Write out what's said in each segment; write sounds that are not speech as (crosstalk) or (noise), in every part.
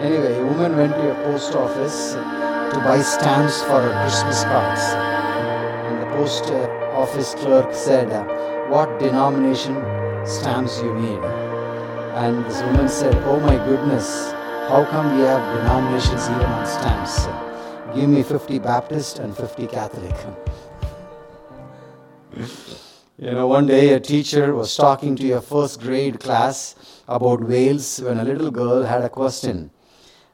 Anyway, a woman went to a post office to buy stamps for her Christmas cards. And the post office clerk said, What denomination stamps you need? And this woman said, Oh my goodness, how come we have denominations even on stamps? Give me 50 Baptist and 50 Catholic. (laughs) You know, one day a teacher was talking to a first grade class about whales when a little girl had a question.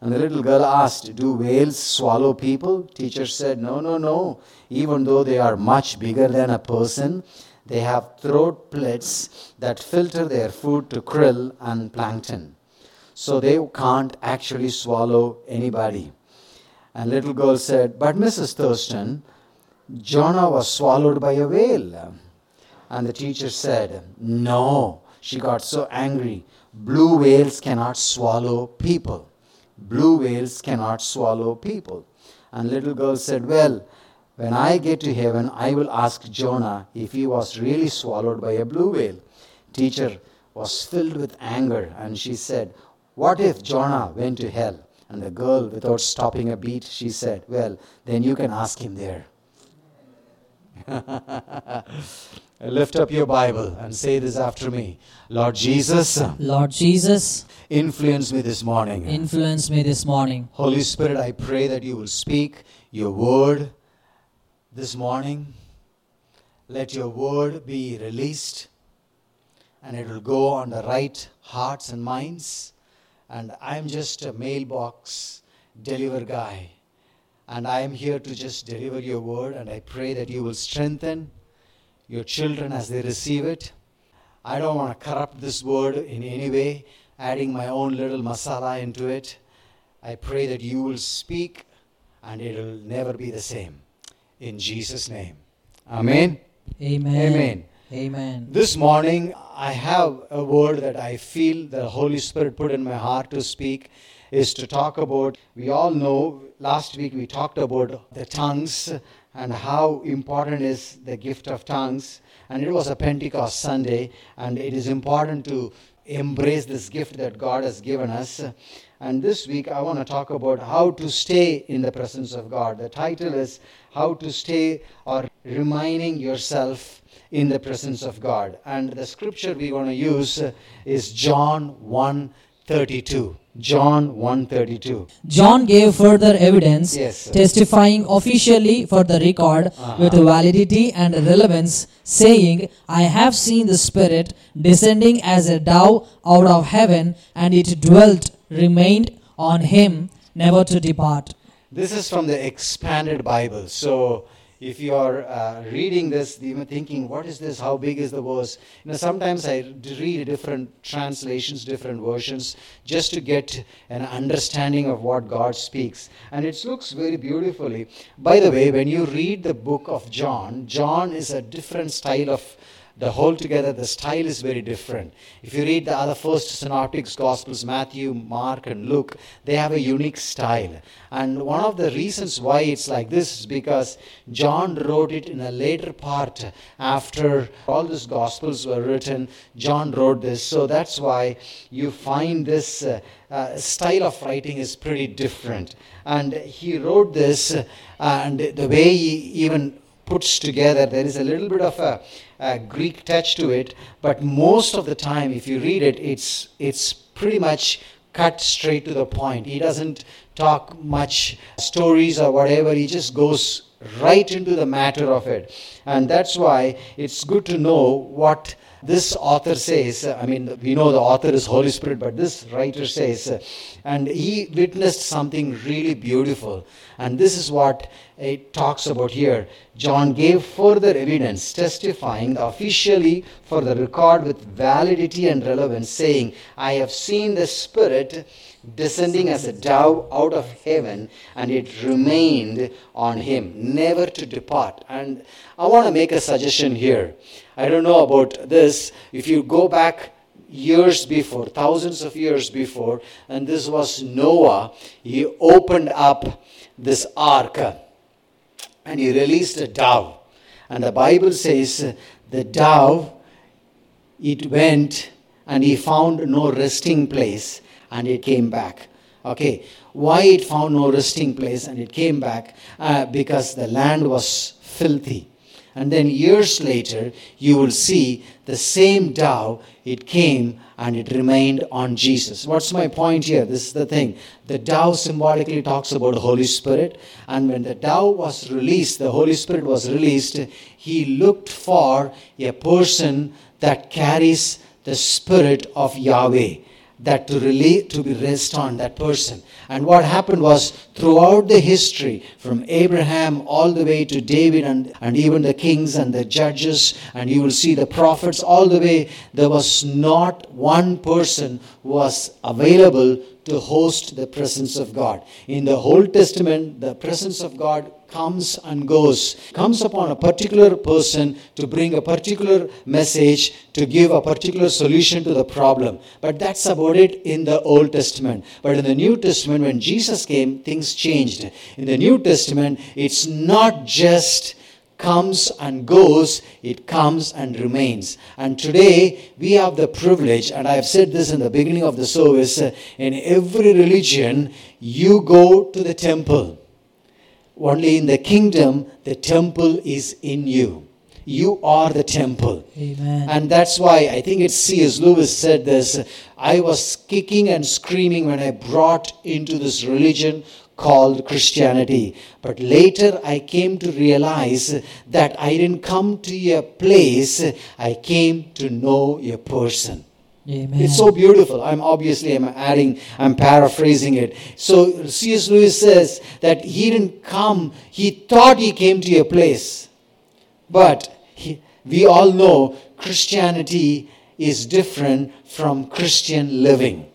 And the little girl asked, Do whales swallow people? Teacher said, No, no, no. Even though they are much bigger than a person, they have throat plates that filter their food to krill and plankton. So they can't actually swallow anybody. And little girl said, But Mrs. Thurston, Jonah was swallowed by a whale. And the teacher said, No. She got so angry. Blue whales cannot swallow people. Blue whales cannot swallow people. And little girl said, Well, when I get to heaven, I will ask Jonah if he was really swallowed by a blue whale. Teacher was filled with anger and she said, What if Jonah went to hell? And the girl, without stopping a beat, she said, Well, then you can ask him there. (laughs) Lift up your Bible and say this after me Lord Jesus, Lord Jesus, influence me this morning. influence me this morning. Holy Spirit, I pray that you will speak your word this morning. Let your word be released and it will go on the right hearts and minds. And I'm just a mailbox deliver guy. And I am here to just deliver your word. And I pray that you will strengthen your children as they receive it. I don't want to corrupt this word in any way, adding my own little masala into it. I pray that you will speak and it will never be the same. In Jesus' name. Amen. Amen. Amen. Amen. This morning, I have a word that I feel the Holy Spirit put in my heart to speak is to talk about. We all know last week we talked about the tongues and how important is the gift of tongues. And it was a Pentecost Sunday, and it is important to embrace this gift that God has given us. And this week, I want to talk about how to stay in the presence of God. The title is How to Stay or Reminding Yourself in the Presence of God. And the scripture we want to use is John 1 32. John 1 32. John gave further evidence, Yes. testifying officially for the record uh-huh. with validity and relevance, saying, I have seen the Spirit descending as a dove out of heaven, and it dwelt, remained on him, never to depart. This is from the expanded Bible. So if you are uh, reading this, may thinking, what is this? How big is the verse? You know, sometimes I read different translations, different versions, just to get an understanding of what God speaks. And it looks very beautifully. By the way, when you read the book of John, John is a different style of the whole together the style is very different. If you read the other first synoptics gospels matthew mark and luke they have a unique style. And one of the reasons why it's like this is because john wrote it in a later part after all these gospels were written john wrote this. So that's why you find this uh, uh, style of writing is pretty different. And he wrote this uh, and the way he even puts together. There is a little bit of a, a, Greek touch to it, but most of the time, if you read it, it's it's pretty much cut straight to the point. He doesn't talk much stories or whatever. He just goes right into the matter of it, and that's why it's good to know what this author says. I mean, we know the author is Holy Spirit, but this writer says, and he witnessed something really beautiful. And this is what it talks about here. John gave further evidence, testifying officially for the record with validity and relevance, saying, I have seen the Spirit descending as a dove out of heaven, and it remained on him, never to depart. And I want to make a suggestion here. I don't know about this. If you go back years before, thousands of years before, and this was Noah, he opened up this ark and he released a dove. And the Bible says the dove, it went and he found no resting place and it came back. Okay, why it found no resting place and it came back? Uh, because the land was filthy. And then years later, you will see the same dove, it came and it remained on Jesus. What's my point here? This is the thing. The dove symbolically talks about Holy Spirit. And when the dove was released, the Holy Spirit was released, he looked for a person that carries the Spirit of Yahweh that to relate to be rest on that person. And what happened was throughout the history from abraham all the way to david and, and even the kings and the judges and you will see the prophets all the way there was not one person was available to host the presence of god in the old testament the presence of god comes and goes, comes upon a particular person to bring a particular message, to give a particular solution to the problem. But that's about it in the Old Testament. But in the New Testament, when Jesus came, things changed. In the New Testament, it's not just comes and goes, it comes and remains. And today we have the privilege, and I have said this in the beginning of the service in every religion, you go to the temple. Only in the kingdom, the temple is in you. You are the temple. Amen. And that's why I think it's C.S. Lewis said this. I was kicking and screaming when I brought into this religion called Christianity. But later I came to realize that I didn't come to a place, I came to know a person. Amen. It's so beautiful. I'm obviously I'm adding, I'm paraphrasing it. So C.S. Lewis says that he didn't come, he thought he came to a place. But he, we all know Christianity is different from Christian living.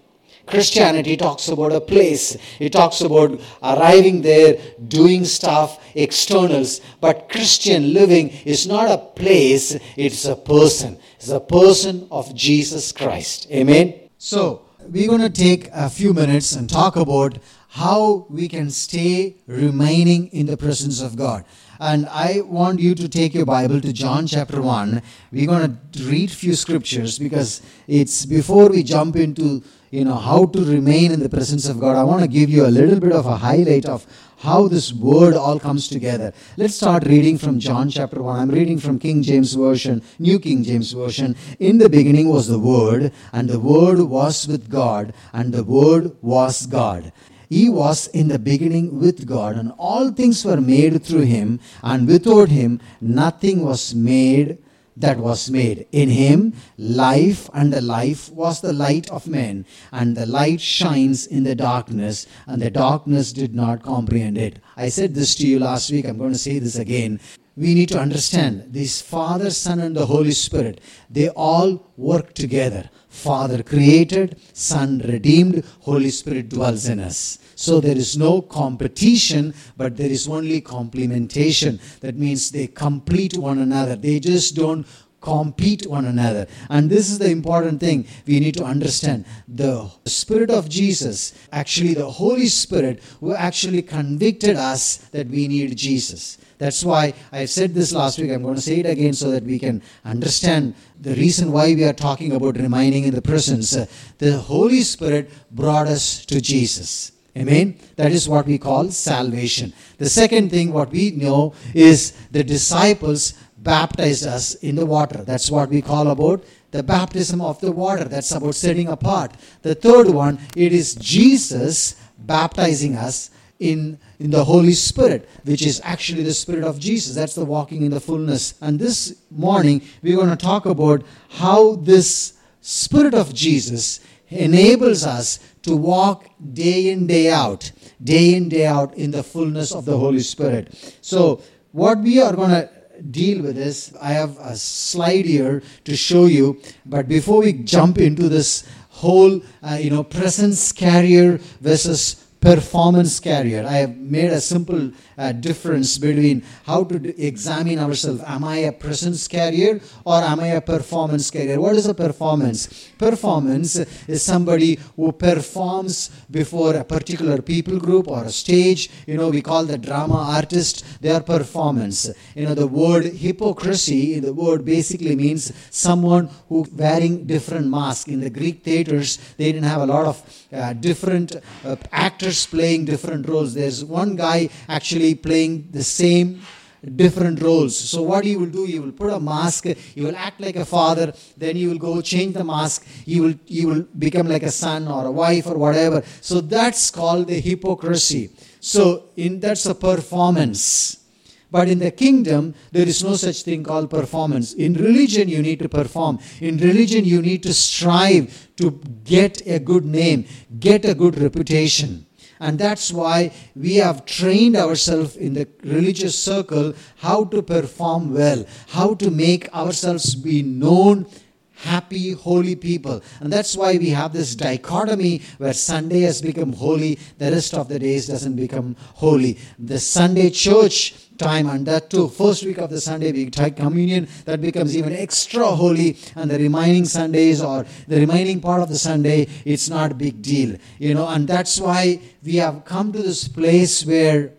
Christianity talks about a place. It talks about arriving there, doing stuff, externals. But Christian living is not a place, it's a person. It's a person of Jesus Christ. Amen. So, we're going to take a few minutes and talk about how we can stay remaining in the presence of God. And I want you to take your Bible to John chapter 1. We're going to read few scriptures because it's before we jump into you know how to remain in the presence of God. I want to give you a little bit of a highlight of how this word all comes together. Let's start reading from John chapter 1. I'm reading from King James Version, New King James Version. In the beginning was the Word, and the Word was with God, and the Word was God. He was in the beginning with God, and all things were made through him, and without him nothing was made that was made. In him, life, and the life was the light of men, and the light shines in the darkness, and the darkness did not comprehend it. I said this to you last week, I'm going to say this again. We need to understand this Father, Son, and the Holy Spirit, they all work together. Father created, Son redeemed, Holy Spirit dwells in us. So there is no competition, but there is only complementation. That means they complete one another. They just don't compete one another. And this is the important thing we need to understand. The Spirit of Jesus, actually the Holy Spirit, who actually convicted us that we need Jesus. That's why I said this last week. I'm going to say it again so that we can understand the reason why we are talking about remaining in the presence. The Holy Spirit brought us to Jesus. Amen. That is what we call salvation. The second thing, what we know, is the disciples baptized us in the water. That's what we call about the baptism of the water. That's about setting apart. The third one, it is Jesus baptizing us in, in the Holy Spirit, which is actually the Spirit of Jesus. That's the walking in the fullness. And this morning, we're going to talk about how this Spirit of Jesus enables us to walk day in, day out, day in, day out in the fullness of the Holy Spirit. So, what we are going to deal with is I have a slide here to show you. But before we jump into this whole, uh, you know, presence carrier versus performance carrier. I have made a simple uh, difference between how to d- examine ourselves. Am I a presence carrier or am I a performance carrier? What is a performance? Performance is somebody who performs before a particular people group or a stage. You know, we call the drama artist, they are performance. You know, the word hypocrisy, the word basically means someone who wearing different masks. In the Greek theaters, they didn't have a lot of uh, different uh, actors playing different roles. There's one guy actually playing the same different roles. So what he will do, he will put a mask, he will act like a father, then he will go change the mask, you will you will become like a son or a wife or whatever. So that's called the hypocrisy. So in that's a performance. But in the kingdom, there is no such thing called performance. In religion, you need to perform. In religion, you need to strive to get a good name, get a good reputation. And that's why we have trained ourselves in the religious circle how to perform well, how to make ourselves be known happy, holy people. And that's why we have this dichotomy where Sunday has become holy, the rest of the days doesn't become holy. The Sunday church time and that too first week of the sunday we take communion that becomes even extra holy and the remaining sundays or the remaining part of the sunday it's not a big deal you know and that's why we have come to this place where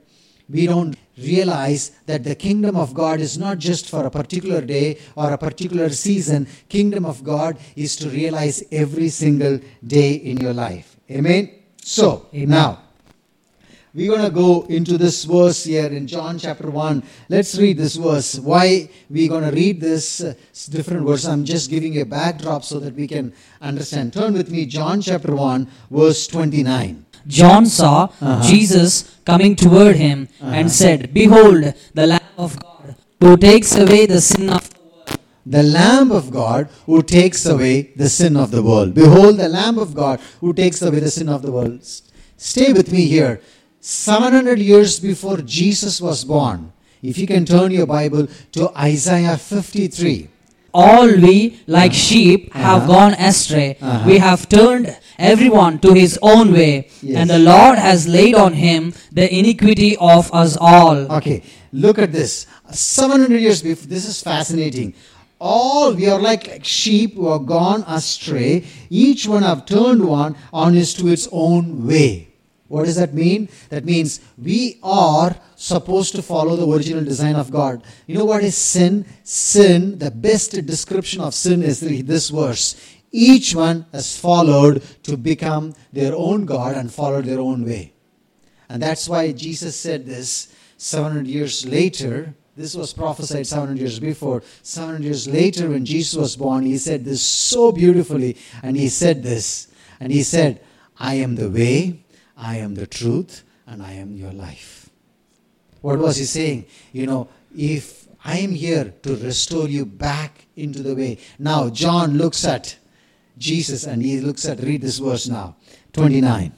we don't realize that the kingdom of god is not just for a particular day or a particular season. Kingdom of god is to realize every single day in your life. Amen? So Amen. now we're going to go into this verse here in John chapter 1. Let's read this verse. Why we're going to read this uh, different verse? I'm just giving a backdrop so that we can understand. Turn with me, John chapter 1, verse 29. John saw Uh-huh. Jesus coming toward him Uh-huh. and said, Behold, the Lamb of God, who takes away the sin of the world. The Lamb of God who takes away the sin of the world. Behold, the Lamb of God who takes away the sin of the world. Stay with me here. 700 years before Jesus was born, if you can turn your Bible to Isaiah 53. All we, like sheep, have Uh-huh. gone astray. Uh-huh. We have turned everyone to his own way, Yes. and the Lord has laid on him the iniquity of us all. Okay, look at this. 700 years before, this is fascinating. All we are like, like sheep who have gone astray. Each one have turned one on his to its own way. What does that mean? That means we are supposed to follow the original design of God. You know what is sin? Sin, the best description of sin is this verse. Each one has followed to become their own God and follow their own way. And that's why Jesus said this 700 years later. This was prophesied 700 years before. 700 years later, when Jesus was born, he said this so beautifully. And he said this. And he said, I am the way, I am the truth, and I am your life. What was he saying? You know, if I am here to restore you back into the way. Now, John looks at Jesus and he looks at, read this verse now 29.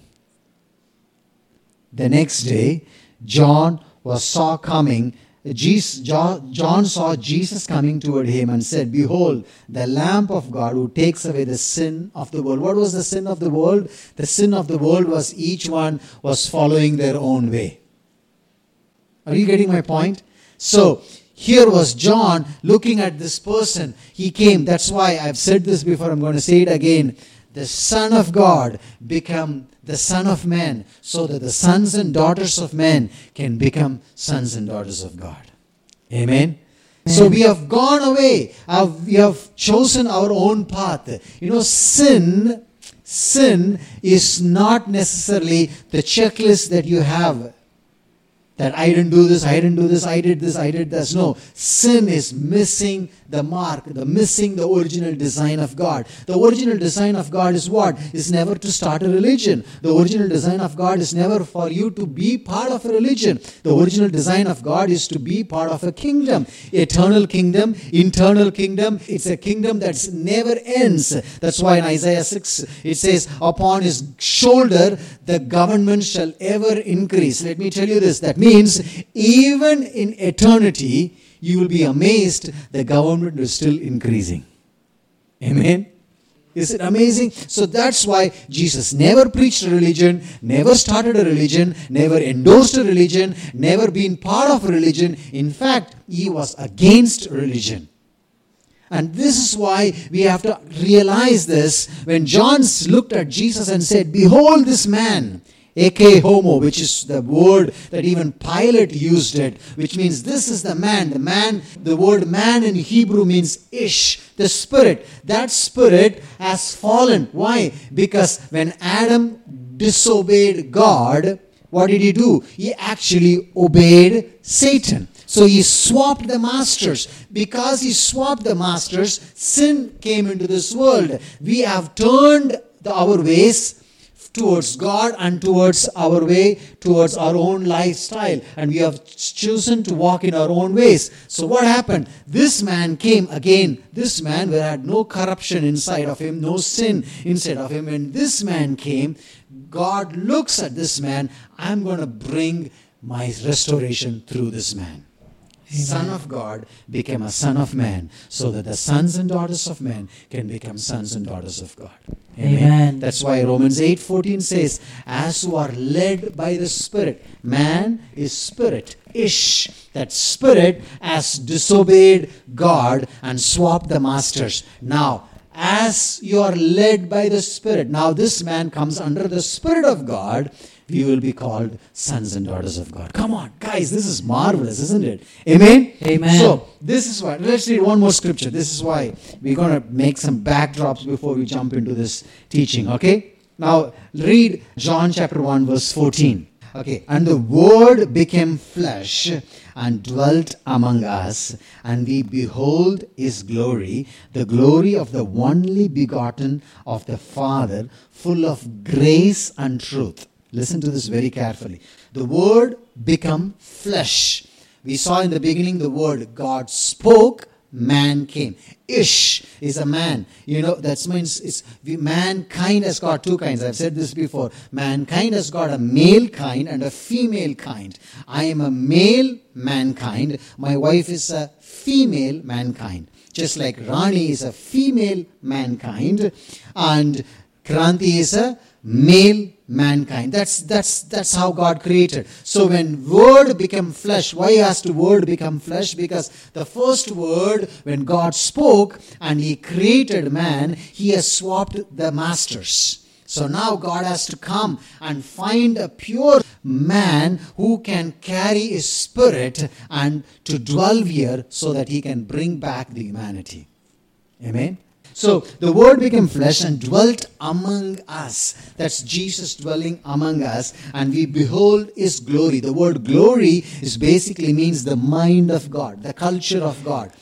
The next day, John was saw coming. John saw Jesus coming toward him and said, Behold, the Lamb of God who takes away the sin of the world. What was the sin of the world? The sin of the world was each one was following their own way. Are you getting my point? So, here was John looking at this person. He came. That's why I've said this before. I'm going to say it again. The Son of God become the Son of Man so that the sons and daughters of men can become sons and daughters of God. Amen. So we have gone away. Uh, we have chosen our own path. You know, sin, sin is not necessarily the checklist that you have that I didn't do this, I didn't do this, I did this, I did this. No, sin is missing the mark, the missing the original design of God. The original design of God is what? Is never to start a religion. The original design of God is never for you to be part of a religion. The original design of God is to be part of a kingdom, eternal kingdom, internal kingdom. It's a kingdom that's never ends. That's why in Isaiah 6 it says, Upon his shoulder the government shall ever increase. Let me tell you this that means even in eternity, you will be amazed the government is still increasing. Amen. Is it amazing? So that's why Jesus never preached religion, never started a religion, never endorsed a religion, never been part of religion. In fact, he was against religion. And this is why we have to realize this. When John looked at Jesus and said, Behold this man, Ecce homo, which is the word that even Pilate used it, which means this is the man. The man, the word man in Hebrew means ish, the spirit. That spirit has fallen. Why? Because when Adam disobeyed God, what did he do? He actually obeyed Satan. So he swapped the masters. Because he swapped the masters, sin came into this world. We have turned the, our ways towards God and towards our way, towards our own lifestyle. And we have chosen to walk in our own ways. So what happened? This man came again. This man where had no corruption inside of him, no sin inside of him. When this man came, God looks at this man. I'm going to bring my restoration through this man. Son of God became a son of man so that the sons and daughters of men can become sons and daughters of God. Amen. That's why Romans 8:14 says, "As who are led by the Spirit, man is spirit ish. That spirit has disobeyed God and swapped the masters. Now, as you are led by the Spirit, now this man comes under the Spirit of God we will be called sons and daughters of God. Come on, guys, this is marvelous, isn't it? Amen? Amen. So, this is why. Let's read one more scripture. This is why we're going to make some backdrops before we jump into this teaching, okay? Now, read John chapter 1, verse 14. Okay, and the Word became flesh and dwelt among us, and we behold his glory, the glory of the only begotten of the Father, full of grace and truth. Listen to this very carefully. The word become flesh. We saw in the beginning the word God spoke, man came. Ish is a man. You know, that means it's mankind has got two kinds. I've said this before. Mankind has got a male kind and a female kind. I am a male mankind. My wife is a female mankind. Just like Rani is a female mankind and Kranti is a male mankind. That's that's that's how God created. So when word became flesh, why has the word become flesh? Because the first word, when God spoke and He created man, He has swapped the masters. So now God has to come and find a pure man who can carry his spirit and to dwell here so that he can bring back the humanity. Amen. So the Word became flesh and dwelt among us. That's Jesus dwelling among us, and we behold His glory. The word glory is basically means the mind of God, the culture of God,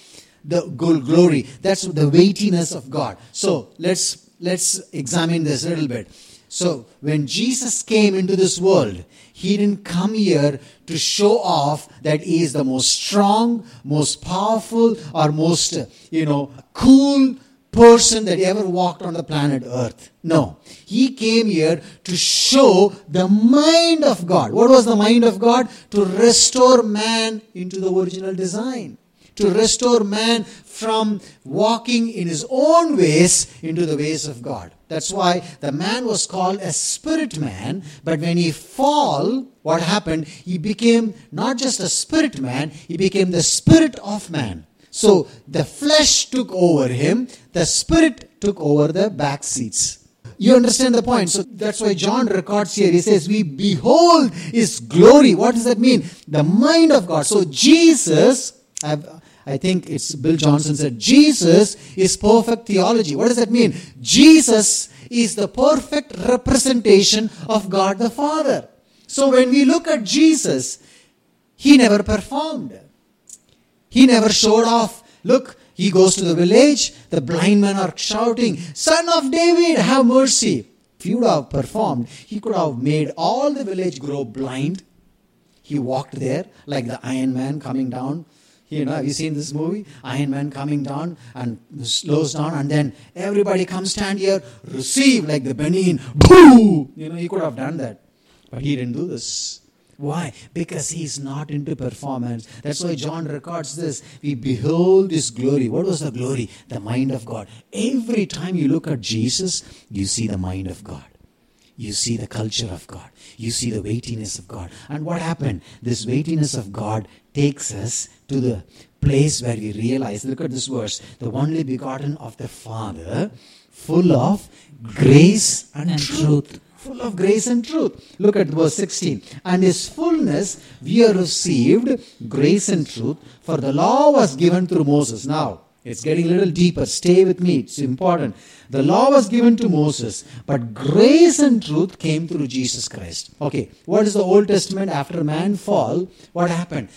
the glory. That's the weightiness of God. So let's let's examine this a little bit. So when Jesus came into this world, he didn't come here to show off that he is the most strong, most powerful, or most, you know, cool person that ever walked on the planet Earth. No. He came here to show the mind of God. What was the mind of God? To restore man into the original design. To restore man from walking in his own ways into the ways of God. That's why the man was called a spirit man, but when he fall, what happened? He became not just a spirit man, he became the spirit of man. So the flesh took over him, the spirit took over the back seats. You understand the point? So that's why John records here. He says, We behold his glory. What does that mean? The mind of God. So Jesus, I've, I think it's Bill Johnson said, Jesus is perfect theology. What does that mean? Jesus is the perfect representation of God the Father. So when we look at Jesus, he never performed. He never showed off. Look, he goes to the village, the blind men are shouting, Son of David, have mercy. If he would have performed, he could have made all the village grow blind. He walked there like the Iron Man coming down. You know, have you seen this movie? Iron Man coming down and slows down, and then everybody comes stand here, receive like the Benin, boo! You know, he could have done that. But he didn't do this. Why? Because he's not into performance. That's why John records this. We behold his glory. What was the glory? The mind of God. Every time you look at Jesus, you see the mind of God. You see the culture of God. You see the weightiness of God. And what happened? This weightiness of God takes us to the place where we realize look at this verse the only begotten of the Father, full of grace and, truth. truth. Full of grace and truth. Look at verse 16. And his fullness we have received grace and truth, for the law was given through Moses. Now, it's getting a little deeper. Stay with me, it's important. The law was given to Moses, but grace and truth came through Jesus Christ. Okay, what is the Old Testament after man fall? What happened?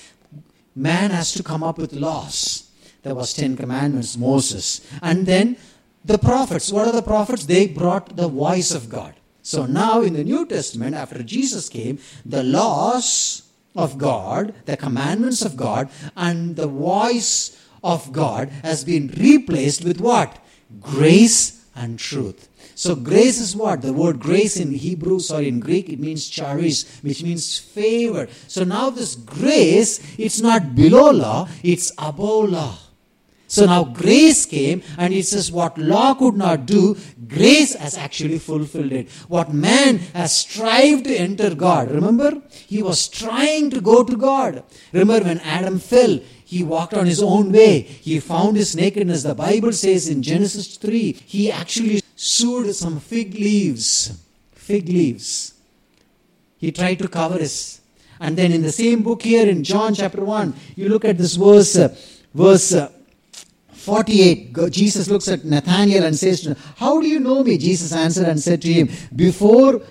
Man has to come up with laws. There was Ten Commandments, Moses. And then the prophets. What are the prophets? They brought the voice of God. So now in the New Testament, after Jesus came, the laws of God, the commandments of God, and the voice of God has been replaced with what? Grace and truth. So grace is what? The word grace in Hebrew, sorry, in Greek, it means charis, which means favor. So now this grace, it's not below law, it's above law. So now grace came and it says what law could not do, grace has actually fulfilled it. What man has strived to enter God. Remember? He was trying to go to God. Remember when Adam fell, he walked on his own way. He found his nakedness. The Bible says in Genesis 3, he actually sewed some fig leaves. Fig leaves. He tried to cover his. And then in the same book here in John chapter 1, you look at this verse, verse 48. Jesus looks at Nathanael and says to him, How do you know me? Jesus answered and said to him, Before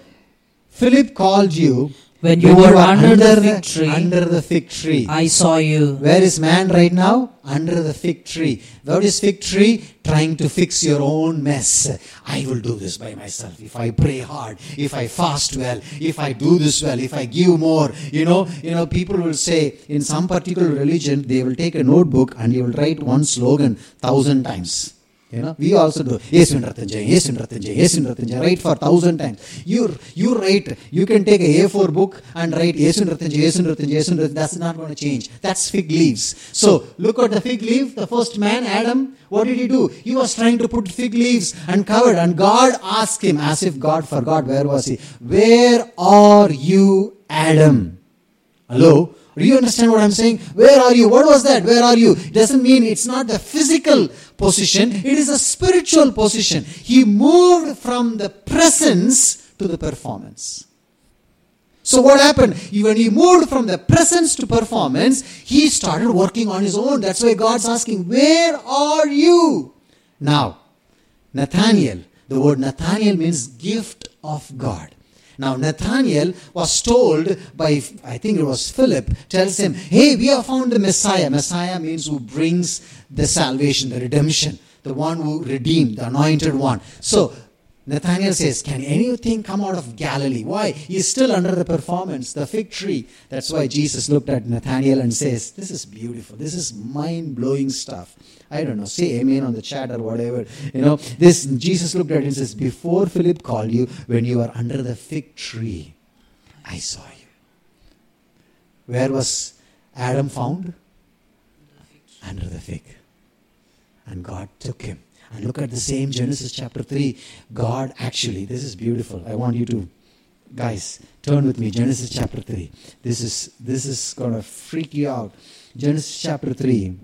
Philip called you, When you were under the fig tree, under the fig tree. I saw you. Where is man right now? Under the fig tree. What is fig tree? Trying to fix your own mess. I will do this by myself. If I pray hard, if I fast well, if I do this well, if I give more, you know, you know, people will say in some particular religion, they will take a notebook and you will write one slogan thousand times. You know, we also do. Yes, Vinratanjay, yes, Vinratanjay, yes, Vinratanjay. Write for thousand times. You you write. You can take a A4 book and write yes, Vinratanjay, yes, Vinratanjay, yes, Vinratanjay. That's not going to change. That's fig leaves. So look at the fig leaf. The first man, Adam. What did he do? He was trying to put fig leaves and covered. And God asked him, as if God forgot. Where was he? Where are you, Adam? Hello? Do you understand what I'm saying? Where are you? What was that? Where are you? It doesn't mean it's not the physical position, it is a spiritual position. He moved from the presence to the performance. So what happened? When he moved from the presence to performance, he started working on his own. That's why God's asking, Where are you? Now, Nathaniel, the word Nathaniel means gift of God. Now, Nathaniel was told by, I think it was Philip, tells him, Hey, we have found the Messiah. Messiah means who brings the salvation, the redemption, the one who redeemed, the anointed one. So, Nathaniel says, Can anything come out of Galilee? Why? He's still under the performance, the fig tree. That's why Jesus looked at Nathaniel and says, This is beautiful. This is mind blowing stuff. I don't know, say amen on the chat or whatever. You know, this Jesus looked at it and says, Before Philip called you, when you were under the fig tree, I saw you. Where was Adam found? Under the fig. And God took him. And look at the same Genesis chapter 3. God actually, this is beautiful. I want you to, guys, turn with me. Genesis chapter 3. This is this is gonna freak you out. Genesis chapter 3,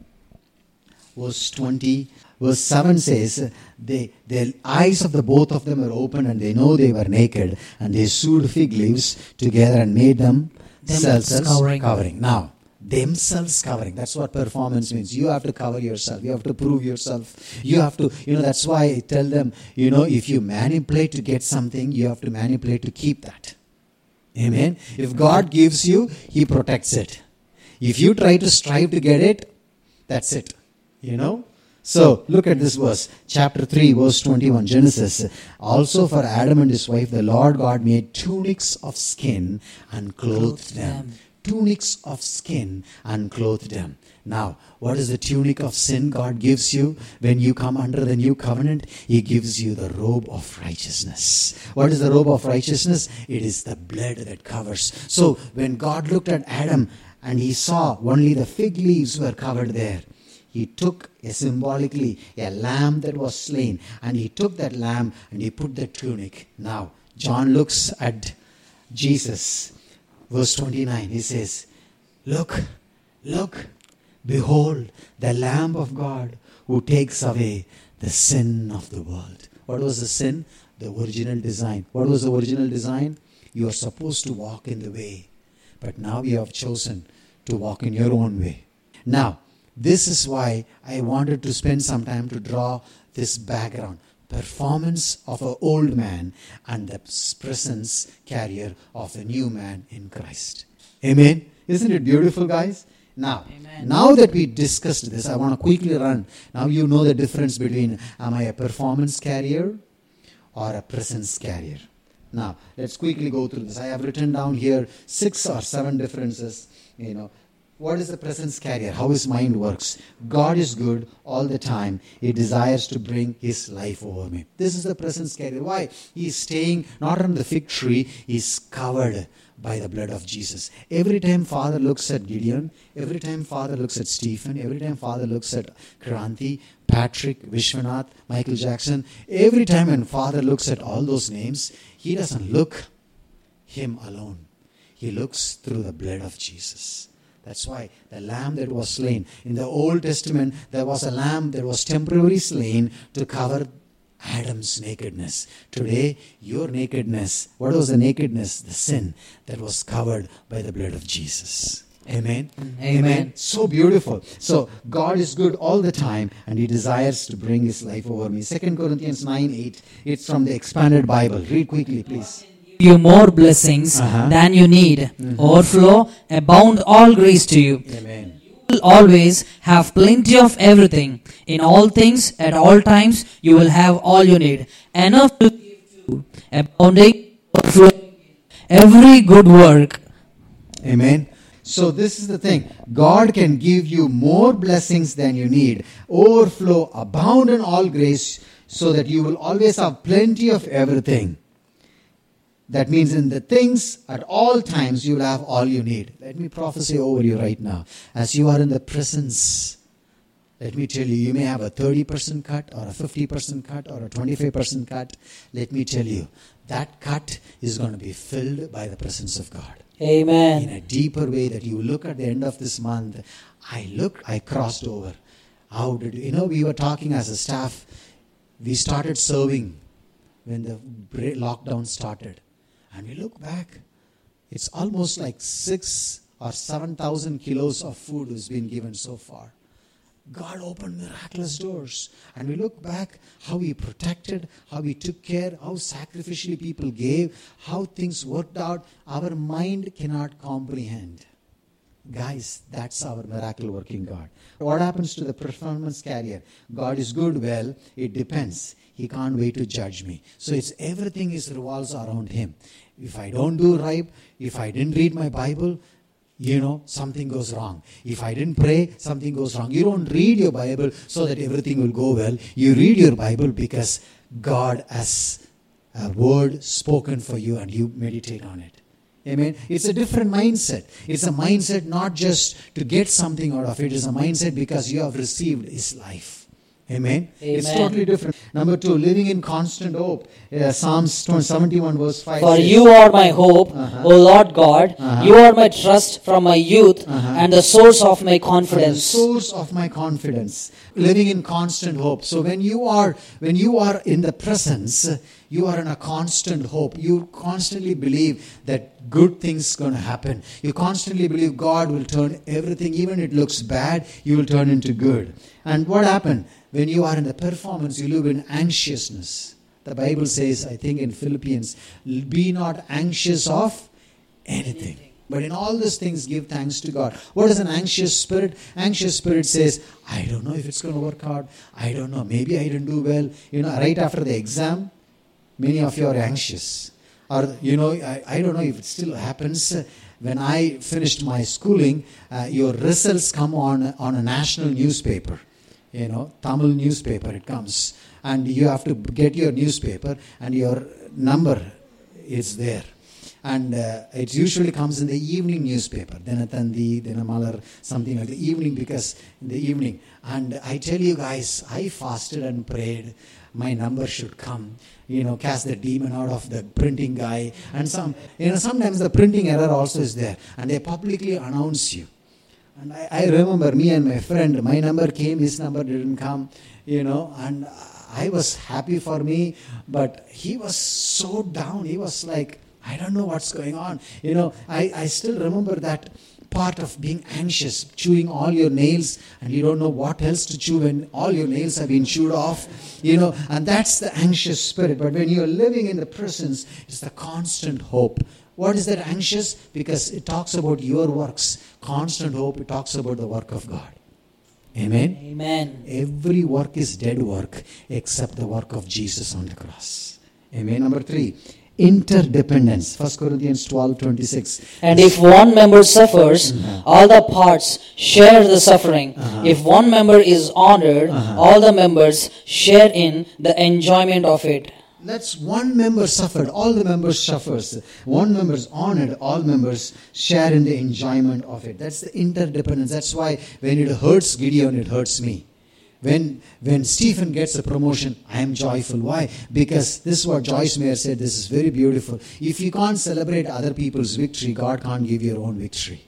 verse 20. Verse 7 says, they, the eyes of the both of them were open and they know they were naked and they sewed fig leaves together and made them Themselves themselves covering. covering. Now, themselves covering. That's what performance means. You have to cover yourself. You have to prove yourself. You have to, you know, that's why I tell them, you know, if you manipulate to get something, you have to manipulate to keep that. Amen. If God gives you, He protects it. If you try to strive to get it, that's it. You know? So look at this verse, chapter 3, verse 21, Genesis. Also for Adam and his wife, the Lord God made tunics of skin and clothed them. Tunics of skin and clothed them. Now, what is the tunic of sin God gives you when you come under the new covenant? He gives you the robe of righteousness. What is the robe of righteousness? It is the blood that covers. So, when God looked at Adam and he saw only the fig leaves were covered there, he took a symbolically a lamb that was slain and he took that lamb and he put the tunic. Now, John looks at Jesus, verse 29. He says, Look, look, behold, the Lamb of God who takes away the sin of the world. What was the sin? The original design. What was the original design? You are supposed to walk in the way, but now you have chosen to walk in your own way. Now, this is why I wanted to spend some time to draw this background performance of an old man and the presence carrier of a new man in Christ. Amen. Isn't it beautiful, guys? Now, Amen. now that we discussed this, I want to quickly run. Now you know the difference between am I a performance carrier or a presence carrier. Now, let's quickly go through this. I have written down here six or seven differences. You know, what is the presence carrier? How his mind works. God is good all the time. He desires to bring his life over me. This is the presence carrier. Why? He is staying not on the fig tree, he's covered by the blood of Jesus. Every time Father looks at Gideon, every time Father looks at Stephen, every time Father looks at Kranti, Patrick, Vishwanath, Michael Jackson, every time when Father looks at all those names, he doesn't look him alone. He looks through the blood of Jesus. That's why the lamb that was slain. In the Old Testament, there was a lamb that was temporarily slain to cover Adam's nakedness. Today, your nakedness, what was the nakedness? The sin that was covered by the blood of Jesus. Amen. Amen. So beautiful. So God is good all the time and he desires to bring his life over me. 2 Corinthians 9 8. It's from the expanded Bible. Read quickly, please. You more blessings Uh-huh. than you need, overflow, abound all grace to you. Amen. will always have plenty of everything. In all things, at all times, you will have all you need. Enough to give to, abounding, overflowing, every good work. Amen. So, this is the thing God can give you more blessings than you need, overflow, abound in all grace, so that you will always have plenty of everything. That means in the things at all times you will have all you need. Let me prophesy over you right now. As you are in the presence, let me tell you, you may have a 30% cut or a 50% cut or a 25% cut. Let me tell you, that cut is going to be filled by the presence of God Amen. in a deeper way that you look at the end of this month. I looked, I crossed over. How did you know? We were talking as a staff. We started serving when the lockdown started, and we look back. It's almost like six or seven thousand kilos of food has been given so far. God opened miraculous doors. And we look back how He protected, how He took care, how sacrificially people gave, how things worked out. Our mind cannot comprehend. Guys, that's our miracle working God. What happens to the performance carrier? God is good, well, it depends. He can't wait to judge me. So it's everything is revolves around him. If I don't do right, if I didn't read my Bible, you know, something goes wrong. If I didn't pray, something goes wrong. You don't read your Bible so that everything will go well. You read your Bible because God has a word spoken for you and you meditate on it. Amen. It's a different mindset. It's a mindset not just to get something out of it, it's a mindset because you have received His life. Amen. It's totally different. Number two, living in constant hope. Uh, Psalms 71, verse 5. For you are my hope, Uh-huh. O Lord God. Uh-huh. You are my trust from my youth Uh-huh. and the source of my confidence. source of my confidence living in constant hope so when you are when you are in the presence you are in a constant hope you constantly believe that good things are going to happen you constantly believe god will turn everything even it looks bad you will turn into good and what happened when you are in the performance you live in anxiousness the bible says i think in philippians be not anxious of anything. But in all these things, give thanks to God. What is an anxious spirit? Anxious spirit says, I don't know if it's going to work out. I don't know. Maybe I didn't do well. You know, right after the exam, many of you are anxious. Or, you know, I, I don't know if it still happens. when I finished my schooling, uh, your results come on on a national newspaper. You know, Tamil newspaper. It comes, and you have to get your newspaper, and your number is there. And uh, it usually comes in the evening newspaper, Dinatandi, Dinamalar, something like the evening, because in the evening. And I tell you guys, I fasted and prayed my number should come you know cast the demon out of the printing guy and some you know sometimes the printing error also is there and they publicly announce you and I, I remember me and my friend my number came his number didn't come you know and i was happy for me but he was so down he was like i don't know what's going on you know i, I still remember that part of being anxious, chewing all your nails, and you don't know what else to chew when all your nails have been chewed off, you know, and that's the anxious spirit. But when you're living in the presence, it's the constant hope. What is that anxious? Because it talks about your works. Constant hope, it talks about the work of God. Amen. Amen. Every work is dead work except the work of Jesus on the cross. Amen. Number three, interdependence 1 corinthians 12 26 And if one member suffers, uh-huh. all the parts share the suffering. Uh-huh. If one member is honored, uh-huh. all the members share in the enjoyment of it. That's one member suffered, all the members suffers. One member is honored, all members share in the enjoyment of it. That's the interdependence. That's why when it hurts Gideon, it hurts me. When when Stephen gets a promotion, I am joyful. Why? Because this is what Joyce Meyer said. This is very beautiful. If you can't celebrate other people's victory, God can't give your own victory.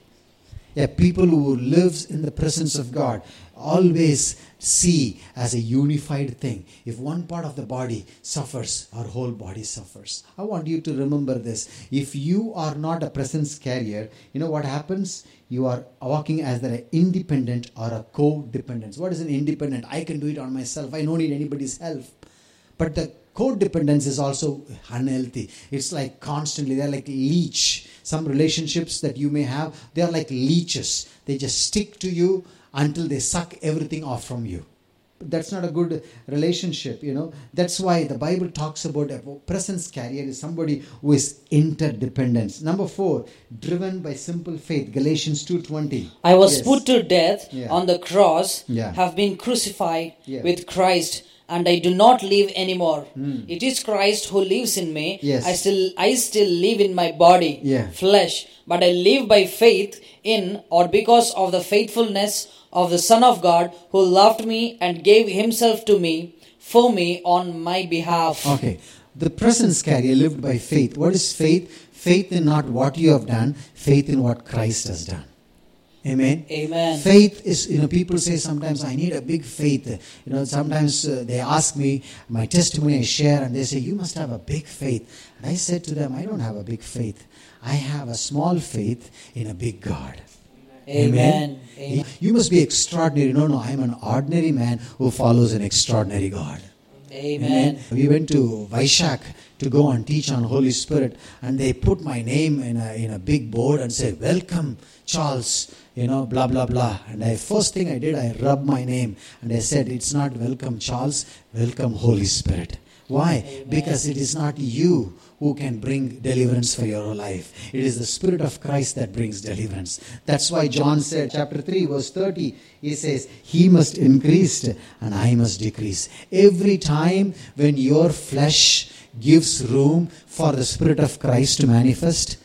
Yeah, people who lives in the presence of God always see as a unified thing. If one part of the body suffers, our whole body suffers. I want you to remember this. If you are not a presence carrier, you know what happens? You are walking as an independent or a codependent. What is an independent? I can do it on myself. I don't need anybody's help. But the codependence is also unhealthy. It's like constantly, they're like leech. Some relationships that you may have, they are like leeches. They just stick to you until they suck everything off from you. That's not a good relationship, you know. That's why the Bible talks about a presence carrier is somebody who is interdependence. Number four, driven by simple faith. Galatians 2.20. I was Yes. put to death Yeah. on the cross, Yeah. have been crucified Yeah. with Christ, and I do not live anymore. Hmm. It is Christ who lives in me. Yes. I still I still live in my body, Yeah. flesh, but I live by faith in or because of the faithfulness of the Son of God who loved me and gave himself to me for me on my behalf. Okay. The presence carrier lived by faith. What is faith? Faith in not what you have done, faith in what Christ has done. Amen. Amen. Faith is, you know, people say sometimes, I need a big faith. You know, sometimes uh, they ask me my testimony I share, and they say, You must have a big faith. And I said to them, I don't have a big faith. I have a small faith in a big God. Amen. Amen. You must be extraordinary. No, no, I'm an ordinary man who follows an extraordinary God. Amen. We went to Vaishak to go and teach on Holy Spirit, and they put my name in a, in a big board and said, Welcome, Charles, you know, blah, blah, blah. And I first thing I did, I rubbed my name and I said, It's not welcome, Charles, welcome, Holy Spirit. Why? Because it is not you who can bring deliverance for your life. It is the Spirit of Christ that brings deliverance. That's why John said, chapter 3, verse 30, he says, He must increase and I must decrease. Every time when your flesh gives room for the Spirit of Christ to manifest,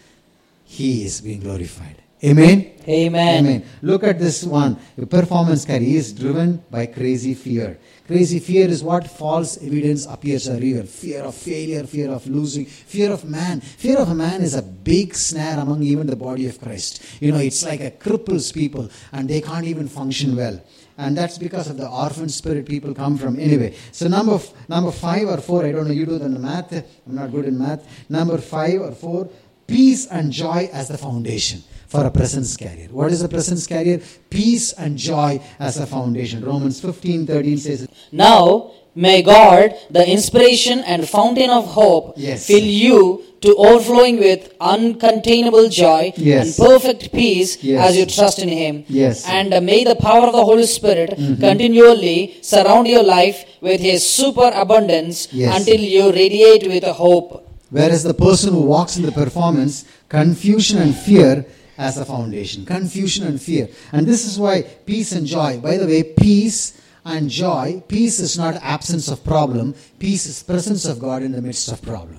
He is being glorified. Amen. Amen. Amen. Look at this one. The performance carry is driven by crazy fear. Crazy fear is what false evidence appears are real. Fear of failure, fear of losing, fear of man. Fear of man is a big snare among even the body of Christ. You know, it's like a cripples people and they can't even function well. And that's because of the orphan spirit people come from. Anyway, so number f- number five or four, I don't know, you do the math. I'm not good in math. Number five or four, peace and joy as the foundation for a presence carrier. What is a presence carrier? Peace and joy as a foundation. Romans 15 13 says, Now, may God, the inspiration and fountain of hope, Yes. fill you to overflowing with uncontainable joy Yes. and perfect peace Yes. as you trust in Him. Yes. And may the power of the Holy Spirit mm-hmm. continually surround your life with His superabundance Yes. until you radiate with a hope. Whereas the person who walks in the performance, confusion and fear as a foundation confusion and fear. And this is why peace and joy, by the way, peace and joy, peace is not absence of problem, peace is presence of God in the midst of problem.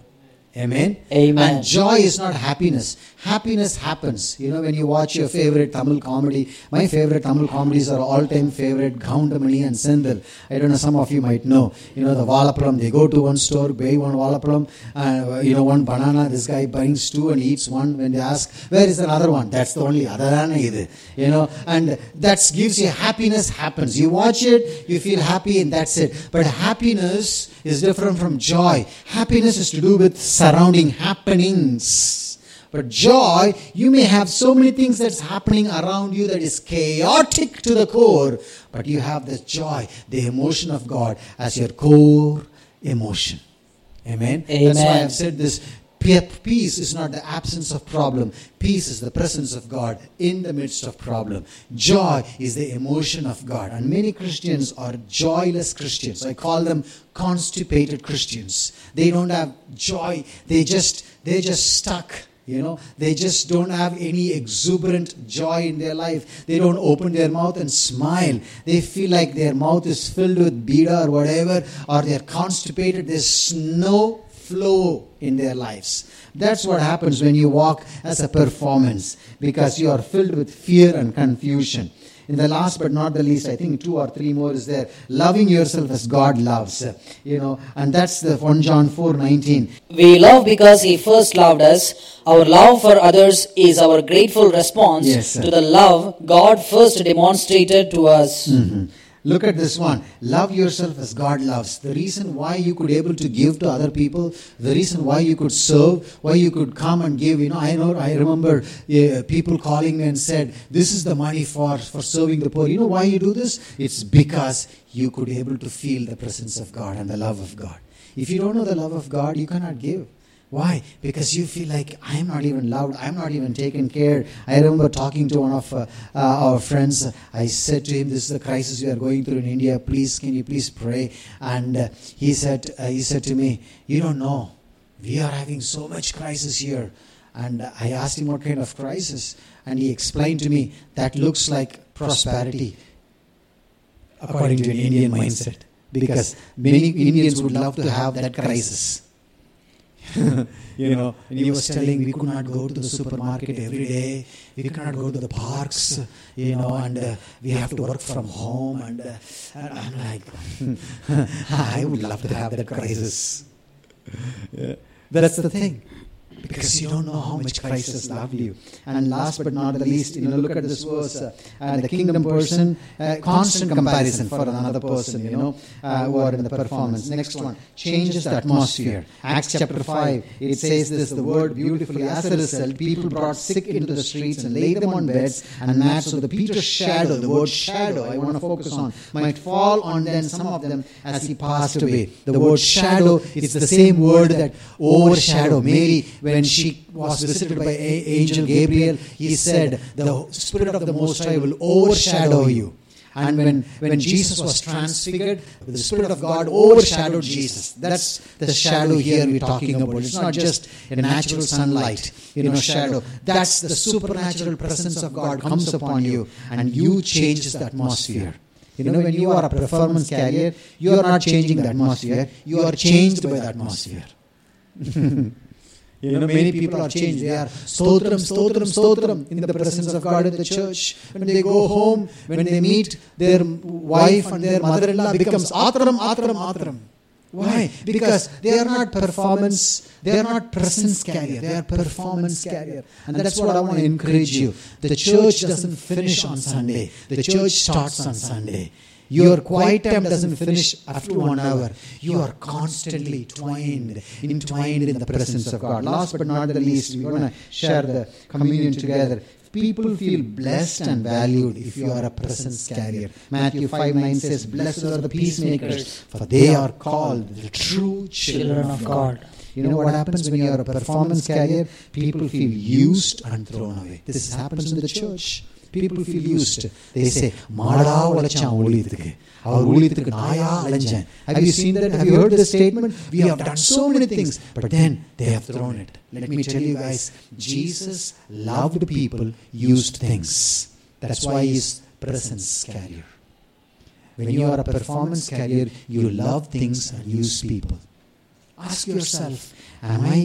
Amen. Amen. And joy is not happiness. Happiness happens. You know, when you watch your favorite Tamil comedy, my favorite Tamil comedies are all time favorite Goundamani and Senthil. I don't know, some of you might know. You know, the Valapalam, they go to one store, buy one Valapalam, uh, you know, one banana. This guy buys two and eats one. When they ask, where is another one? That's the only other idu. You know, and that gives you happiness happens. You watch it, you feel happy, and that's it. But happiness is different from joy. Happiness is to do with surrounding happenings. But joy, you may have so many things that's happening around you that is chaotic to the core, but you have the joy, the emotion of God as your core emotion. Amen. That's why I've said this. Pe- Peace is not the absence of problem. Peace is the presence of God in the midst of problem. Joy is the emotion of God. And many Christians are joyless Christians. I call them constipated Christians. They don't have joy. They just they're just stuck. You know, they just don't have any exuberant joy in their life. They don't open their mouth and smile. They feel like their mouth is filled with bida or whatever, or they're constipated. There's no flow in their lives. That's what happens when you walk as a performance because you are filled with fear and confusion. In the last but not the least, I think two or three more is there. Loving yourself as God loves. You know, and that's the 1 John 4 19. We love because He first loved us. Our love for others is our grateful response Yes, to the love God first demonstrated to us. Mhm. Look at this one. Love yourself as God loves. The reason why you could able to give to other people, the reason why you could serve, why you could come and give. You know, I know. I remember uh, people calling me and said, "This is the money for for serving the poor." You know why you do this? It's because you could able to feel the presence of God and the love of God. If you don't know the love of God, you cannot give. Why? Because you feel like I'm not even loved, I'm not even taken care. I remember talking to one of uh, uh, our friends. I said to him, "This is the crisis we are going through in India. Please, can you please pray?" And uh, he said, uh, "He said to me, you don't know, we are having so much crisis here." And I asked him what kind of crisis, and he explained to me that looks like prosperity according to an Indian mindset. Because many Indians would love to have that crisis. (laughs) you know, and he was telling we could not go to the supermarket every day, we could not go to the parks, (laughs) you know, and uh, we have to work from home. And, uh, and I'm like, (laughs) I would love to have that crisis. Yeah. That's the thing. Because you don't know how much Christ has loved you. And last but not the least, you know, look at this verse. Uh, uh, the kingdom person, uh, constant comparison for another person, you know, uh, who are in the performance. Next one, changes the atmosphere. Acts chapter 5, it says this, the word beautifully. As a result, people brought sick into the streets and laid them on beds and mats. So the Peter's shadow, the word shadow, I want to focus on, might fall on them, some of them, as he passed away. The word shadow, is the same word that overshadow. Mary, when she was visited by angel Gabriel, he said, The Spirit of the Most High will overshadow you. And when, when Jesus was transfigured, the Spirit of God overshadowed Jesus. That's the shadow here we're talking about. It's not just a natural sunlight, you know, shadow. That's the supernatural presence of God comes upon you and you changes the atmosphere. You know, when you are a performance carrier, you are not changing the atmosphere, you are changed by the atmosphere. (laughs) You know, many people are changed. They are stotram, stotram, stotram in the presence of God in the church. When they go home, when they meet their wife and their mother-in-law, becomes atram, atram, atram. Why? Because they are not performance, they are not presence carrier, they are performance carrier. And that's what I want to encourage you. The church doesn't finish on Sunday, the church starts on Sunday. Your quiet time doesn't finish after one hour. You are constantly twined, entwined in the presence of God. Last but not the least, we're going to share the communion together. People feel blessed and valued if you are a presence carrier. Matthew 5 9 says, Blessed are the peacemakers, for they are called the true children of God. You know what happens when you are a performance carrier? People feel used and thrown away. This happens in the church people feel used. They say, மாடா உழைச்சான் ஊழியத்துக்கு அவர் ஊழியத்துக்கு நாயா அலைஞ்சேன் have you seen that have you heard the statement we have done so many things but then they have thrown it let me tell you guys jesus loved people used things that's why he's presence carrier when you are a performance carrier you love things and use people ask yourself am i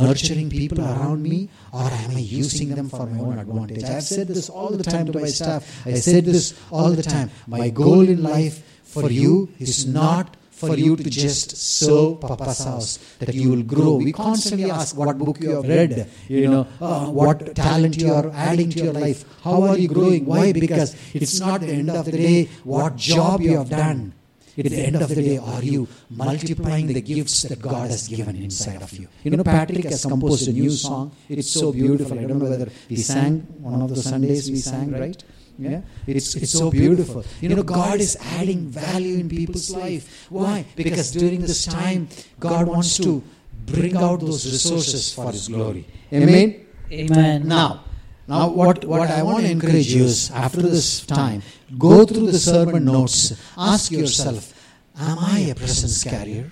nurturing people around me or am I using them for my own advantage? I've said this all the time to my staff. I said this all the time. My goal in life for you is not for you to just sow Papa's house, that you will grow. We constantly ask what book you have read, you know, uh, what talent you are adding to your life. How are you growing? Why? Because it's not the end of the day what job you have done. At the end of the day, are you multiplying the gifts that God has given inside of you? You know, Patrick has composed a new song. It's so beautiful. I don't know whether we sang one of the Sundays we sang, right? Yeah, it's it's so beautiful. You know, God is adding value in people's life. Why? Because during this time, God wants to bring out those resources for His glory. Amen. Amen. Now, now what, what I want to encourage you is after this time, go through the sermon notes. Ask yourself, am I a presence carrier?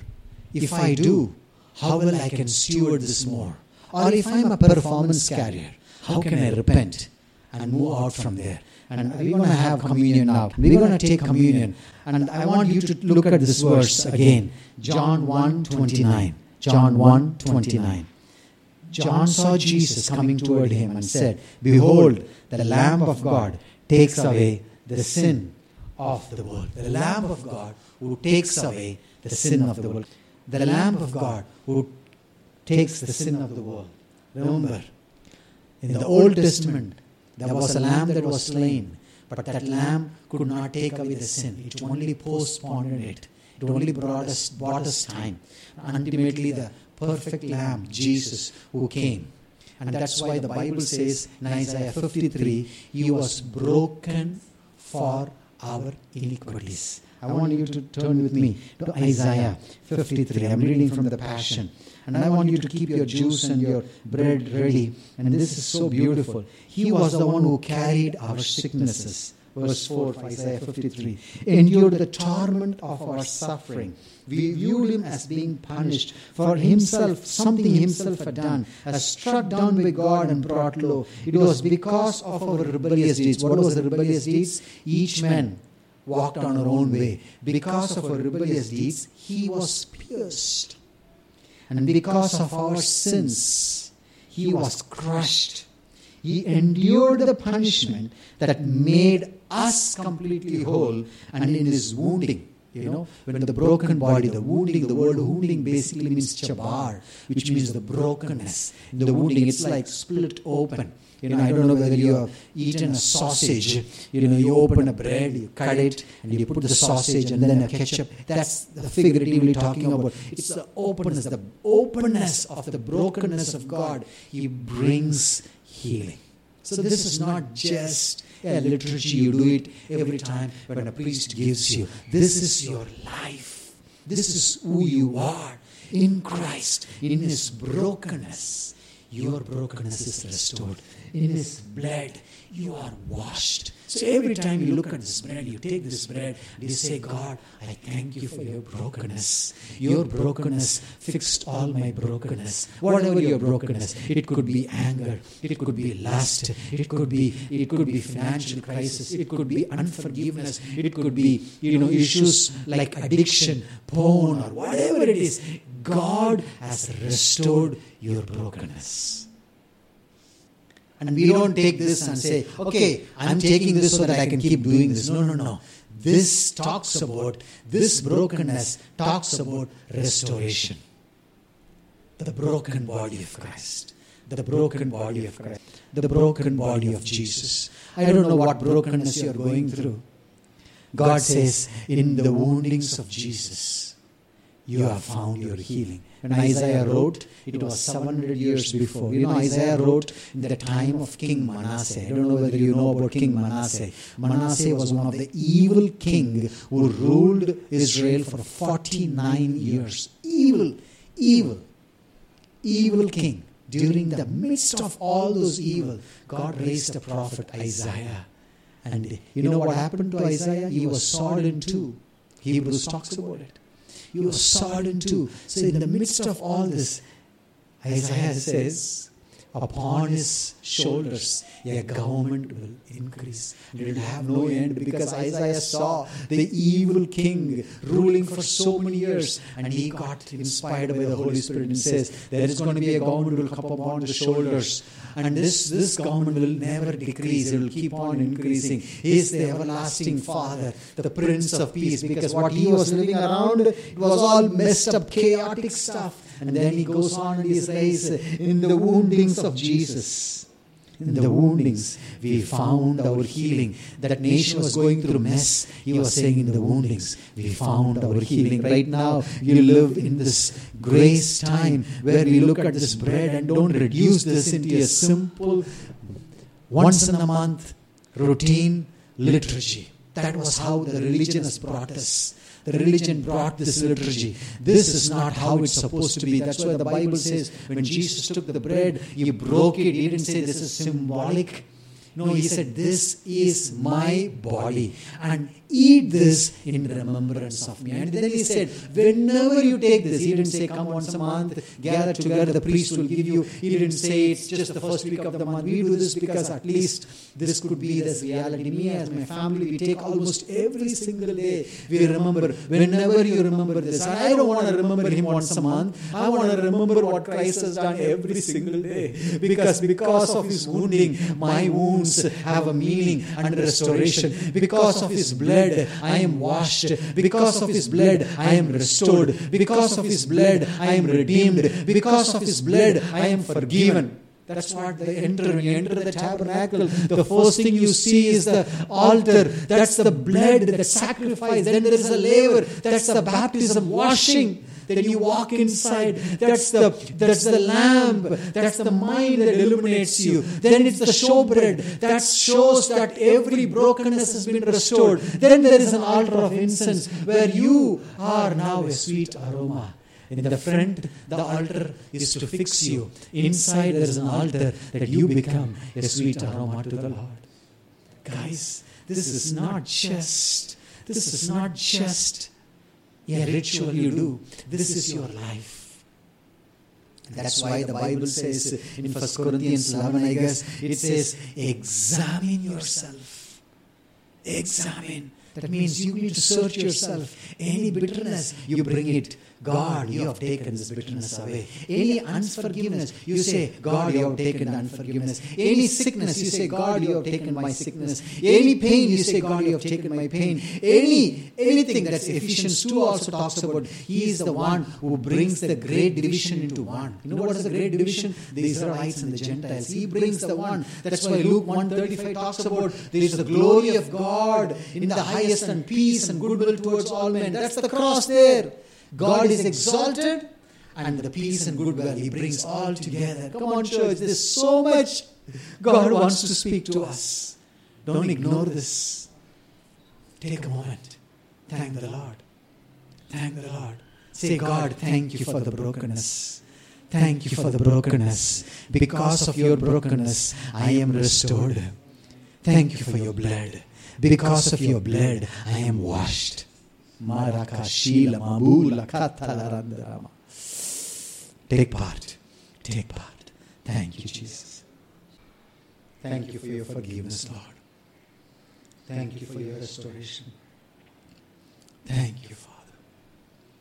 If I do, how will I can steward this more? Or if I'm a performance carrier, how can I repent and move out from there? And we're going to have communion now. We're going to take communion. And I want you to look at this verse again. John 1 29. John 1 29. John saw Jesus coming toward him and said, Behold, the Lamb of God takes away the sin of the world. The Lamb of God who takes away the sin of the world. The Lamb of God who takes the sin of the world. Remember, in the Old Testament, there was a lamb that was slain, but that lamb could not take away the sin. It only postponed it. It only brought us, bought us time. Ultimately, the perfect lamb, Jesus, who came. And that's why the Bible says in Isaiah 53, He was broken for our iniquities. I want you to turn with me to Isaiah 53. I'm reading from the Passion. And I want you to keep your juice and your bread ready. And this is so beautiful. He was the one who carried our sicknesses. Verse 4 of Isaiah 53. Endured the torment of our suffering. We viewed him as being punished for himself, something himself had done, as struck down by God and brought low. It was because of our rebellious deeds. What was the rebellious deeds? Each man walked on our own way. Because of our rebellious deeds, he was pierced. And because of our sins, he was crushed. He endured the punishment that made us completely whole, and in his wounding, you know, when the broken body, the wounding, the word wounding basically means chabar, which means the brokenness. In the wounding, it's like split open. You know, I don't know whether you have eaten a sausage. You know, you open a bread, you cut it, and you put the sausage and then a ketchup. That's the figuratively talking about. It's the openness, the openness of the brokenness of God. He brings healing. So this is not just a liturgy, you do it every time when a priest gives you. This is your life. This is who you are in Christ, in His brokenness. Your brokenness is restored. In His blood, you are washed. So every time you look at this bread, you take this bread, you say, God, I thank you for your brokenness. Your brokenness fixed all my brokenness. Whatever your brokenness, it could be anger, it could be lust, it could be it could be financial crisis, it could be unforgiveness, it could be you know issues like addiction, porn, or whatever it is. God has restored your brokenness. And we don't take this and say, okay, I'm taking this so that I can keep doing this. No, no, no. This talks about, this brokenness talks about restoration. The broken body of Christ. The broken body of Christ. The broken body of Jesus. I don't know what brokenness you're going through. God says, in the woundings of Jesus, you have found your healing. When Isaiah wrote, it was 700 years before. You know, Isaiah wrote in the time of King Manasseh. I don't know whether you know about King Manasseh. Manasseh was one of the evil king who ruled Israel for 49 years. Evil, evil, evil king. during the midst of all those evil, God raised a prophet, Isaiah. And you know what happened to Isaiah? He was sawed in two. Hebrews talks about it. He was sawed two. So, in the midst of all this, Isaiah says, upon his shoulders a government will increase. It will have no end because isaiah saw the evil king ruling for so many years and he got inspired by the holy spirit and says there is going to be a government will come upon the shoulders and this this government will never decrease. It will keep on increasing. He is the everlasting father the prince of peace. Because what he was living around it was all messed up chaotic stuff and then he goes on and he says, In the woundings of Jesus, in the woundings, we found our healing. That nation was going through a mess. He was saying, In the woundings, we found our healing. Right now, you live in this grace time where we look at this bread and don't reduce this into a simple, once in a month, routine liturgy. That was how the religion has brought us. Religion brought this liturgy. This is not how it's supposed to be. That's why the Bible says when Jesus took the bread, he broke it. He didn't say this is symbolic. No, he said, This is my body. And eat this in remembrance of me. And then he said, Whenever you take this, he didn't say, Come once a month, gather together, the priest will give you. He didn't say, It's just the first week of the month. We do this because at least this could be this reality. Me, as my family, we take almost every single day. We remember, whenever you remember this. I don't want to remember him once a month. I want to remember what Christ has done every single day. Because, because of his wounding, my wounds have a meaning and restoration. Because of his blood, I am washed. Because of his blood, I am restored. Because of his blood, I am redeemed. Because of his blood, I am forgiven. That's what they enter. When you enter the tabernacle, the first thing you see is the altar. That's the blood, that sacrifice. Then there is a laver. That's the baptism, washing. Then you walk inside. That's the that's the lamp. That's the mind that illuminates you. Then it's the showbread that shows that every brokenness has been restored. Then there is an altar of incense where you are now a sweet aroma. In the front, the altar is to fix you. Inside, there is an altar that you become a sweet aroma to the Lord. Guys, this is not just, this is not just a ritual you do. This is your life. That's why the Bible says in 1 Corinthians 11, I guess, it says, examine yourself. Examine. That means you need to search yourself. Any bitterness, you bring it God, you have taken this bitterness away. Any unforgiveness, you say, God, you have taken the unforgiveness. Any sickness, you say, God, you have taken my sickness. Any pain, you say, God, you have taken my pain. Any anything that's Ephesians 2 also talks about. He is the one who brings the great division into one. You know what is the great division? The Israelites and the Gentiles. He brings the one. That's why Luke 135 talks about there is the glory of God in the highest and peace and goodwill towards all men. That's the cross there. God is exalted and the peace and goodwill He brings all together. Come on, church, there's so much God wants to speak to us. Don't ignore this. Take a moment. Thank the Lord. Thank the Lord. Say, God, thank you for the brokenness. Thank you for the brokenness. Because of your brokenness, I am restored. Thank you for your blood. Because of your blood, I am washed. Marakashila Mabula Katalarandarama. Take part. Take part. Thank you, Jesus. Thank you for your forgiveness, Lord. Thank you for your restoration. Thank you, Father.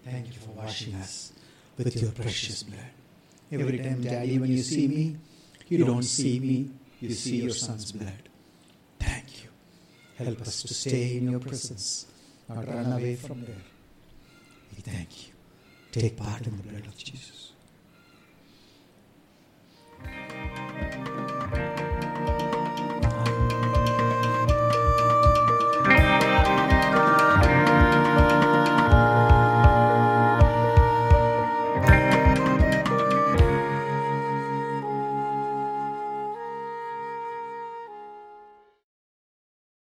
Thank you for washing us with your precious blood. Every time, Daddy, when you see me, you don't see me, you see your son's blood. Thank you. Help us to stay in your presence not run away from there. We thank you. Take part in the blood of Jesus.